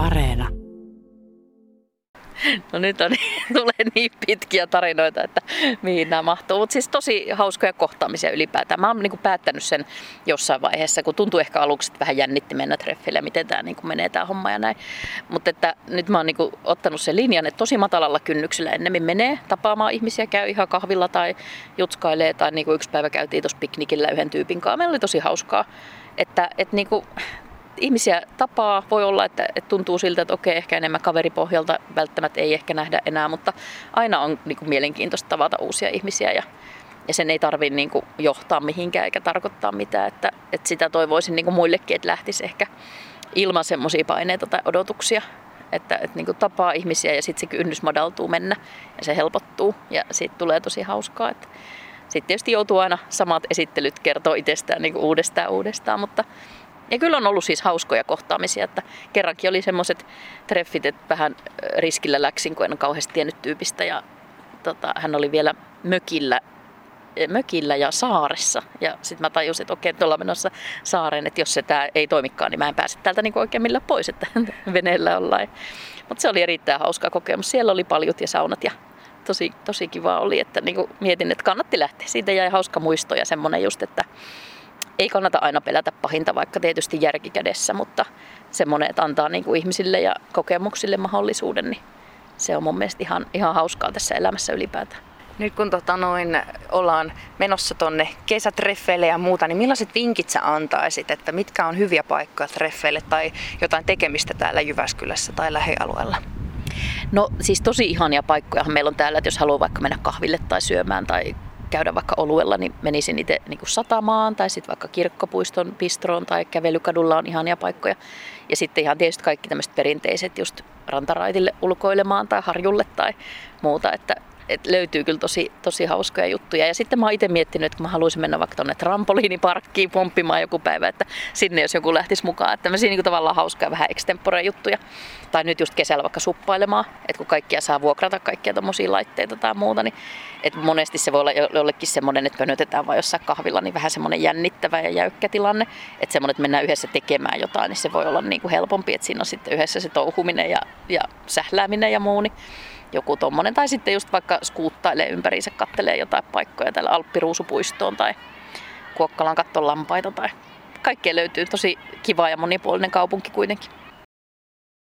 Areena. No nyt on, tulee niin pitkiä tarinoita, että mihin nämä mahtuu. Mutta siis tosi hauskoja kohtaamisia ylipäätään. Mä oon niin päättänyt sen jossain vaiheessa, kun tuntuu ehkä aluksi, että vähän jännitti mennä treffille, miten tämä niin menee tämä homma ja näin. Mutta että nyt mä oon niin ottanut sen linjan, että tosi matalalla kynnyksellä ennemmin menee tapaamaan ihmisiä, käy ihan kahvilla tai jutskailee. Tai niin yksi päivä käytiin tuossa piknikillä yhden tyypin kanssa. Meillä oli tosi hauskaa. Että, että niin kuin, ihmisiä tapaa. Voi olla, että, että tuntuu siltä, että okei, ehkä enemmän kaveripohjalta välttämättä ei ehkä nähdä enää, mutta aina on niin kuin, mielenkiintoista tavata uusia ihmisiä ja, ja sen ei tarvitse niin johtaa mihinkään eikä tarkoittaa mitään. Että, että sitä toivoisin niin kuin muillekin, että lähtisi ehkä ilman semmoisia paineita tai odotuksia. Että, että niin kuin tapaa ihmisiä ja sitten se kynnys madaltuu mennä ja se helpottuu ja siitä tulee tosi hauskaa. Että sitten tietysti joutuu aina samat esittelyt kertoa itsestään niin uudestaan uudestaan, mutta ja kyllä on ollut siis hauskoja kohtaamisia, että kerrankin oli semmoiset treffit, että vähän riskillä läksin, kun en kauheasti tiennyt tyypistä ja tota, hän oli vielä mökillä mökillä ja saaressa. Ja sitten mä tajusin, että okei, ollaan menossa saareen, että jos se tää ei toimikaan, niin mä en pääse täältä niinku oikein millä pois, että veneellä ollaan. Mutta se oli erittäin hauska kokemus. Siellä oli paljut ja saunat ja tosi, tosi kiva oli, että niinku mietin, että kannatti lähteä. Siitä jäi hauska muisto ja semmoinen just, että ei kannata aina pelätä pahinta, vaikka tietysti järkikädessä, mutta semmoinen, että antaa niin kuin ihmisille ja kokemuksille mahdollisuuden, niin se on mun mielestä ihan, ihan hauskaa tässä elämässä ylipäätään. Nyt kun tota noin, ollaan menossa tonne kesätreffeille ja muuta, niin millaiset vinkit sä antaisit, että mitkä on hyviä paikkoja treffeille tai jotain tekemistä täällä Jyväskylässä tai lähialueella? No siis tosi ihania paikkoja meillä on täällä, että jos haluaa vaikka mennä kahville tai syömään tai käydä vaikka oluella, niin menisin itse niin satamaan tai sitten vaikka kirkkopuiston pistroon tai kävelykadulla on ihania paikkoja. Ja sitten ihan tietysti kaikki tämmöiset perinteiset just rantaraitille ulkoilemaan tai harjulle tai muuta, että et löytyy kyllä tosi, tosi hauskoja juttuja. Ja sitten mä oon itse miettinyt, että kun mä haluaisin mennä vaikka tuonne trampoliiniparkkiin pomppimaan joku päivä, että sinne jos joku lähtisi mukaan. Että tämmöisiä niin tavallaan hauskoja vähän extempore juttuja. Tai nyt just kesällä vaikka suppailemaan, että kun kaikkia saa vuokrata kaikkia tommosia laitteita tai muuta, niin että monesti se voi olla jollekin semmoinen, että pönötetään vain jossain kahvilla, niin vähän semmoinen jännittävä ja jäykkä tilanne. Että semmoinen, että mennään yhdessä tekemään jotain, niin se voi olla niin kuin helpompi, että siinä on sitten yhdessä se touhuminen ja, ja sählääminen ja muu. Niin joku tommonen. Tai sitten just vaikka skuuttailee ympäriinsä, kattelee jotain paikkoja täällä Alppiruusupuistoon tai Kuokkalan katton lampaita tai kaikkea löytyy. Tosi kiva ja monipuolinen kaupunki kuitenkin.